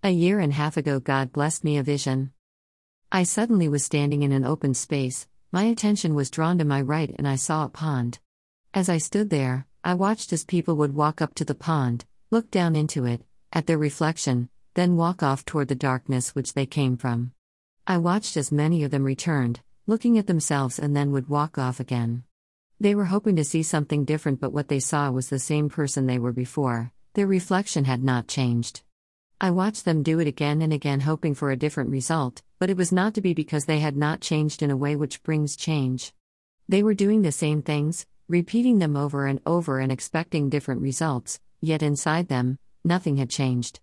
A year and a half ago, God blessed me a vision. I suddenly was standing in an open space, my attention was drawn to my right, and I saw a pond. As I stood there, I watched as people would walk up to the pond, look down into it, at their reflection, then walk off toward the darkness which they came from. I watched as many of them returned, looking at themselves, and then would walk off again. They were hoping to see something different, but what they saw was the same person they were before, their reflection had not changed. I watched them do it again and again, hoping for a different result, but it was not to be because they had not changed in a way which brings change. They were doing the same things, repeating them over and over and expecting different results, yet inside them, nothing had changed.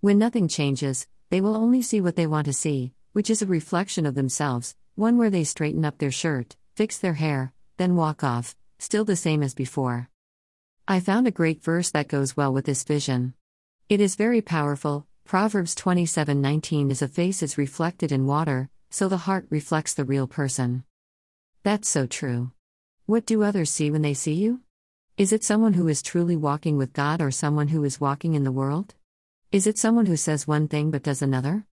When nothing changes, they will only see what they want to see, which is a reflection of themselves, one where they straighten up their shirt, fix their hair, then walk off, still the same as before. I found a great verse that goes well with this vision. It is very powerful. Proverbs 27:19 is a face is reflected in water, so the heart reflects the real person. That's so true. What do others see when they see you? Is it someone who is truly walking with God or someone who is walking in the world? Is it someone who says one thing but does another?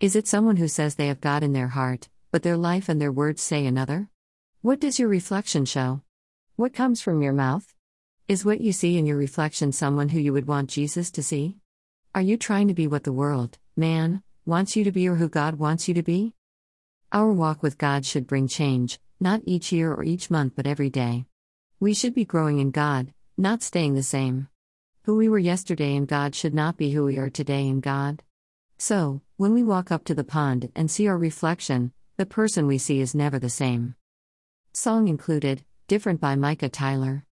Is it someone who says they have God in their heart, but their life and their words say another? What does your reflection show? What comes from your mouth? Is what you see in your reflection someone who you would want Jesus to see? Are you trying to be what the world, man, wants you to be or who God wants you to be? Our walk with God should bring change, not each year or each month but every day. We should be growing in God, not staying the same. Who we were yesterday in God should not be who we are today in God. So, when we walk up to the pond and see our reflection, the person we see is never the same. Song included, Different by Micah Tyler.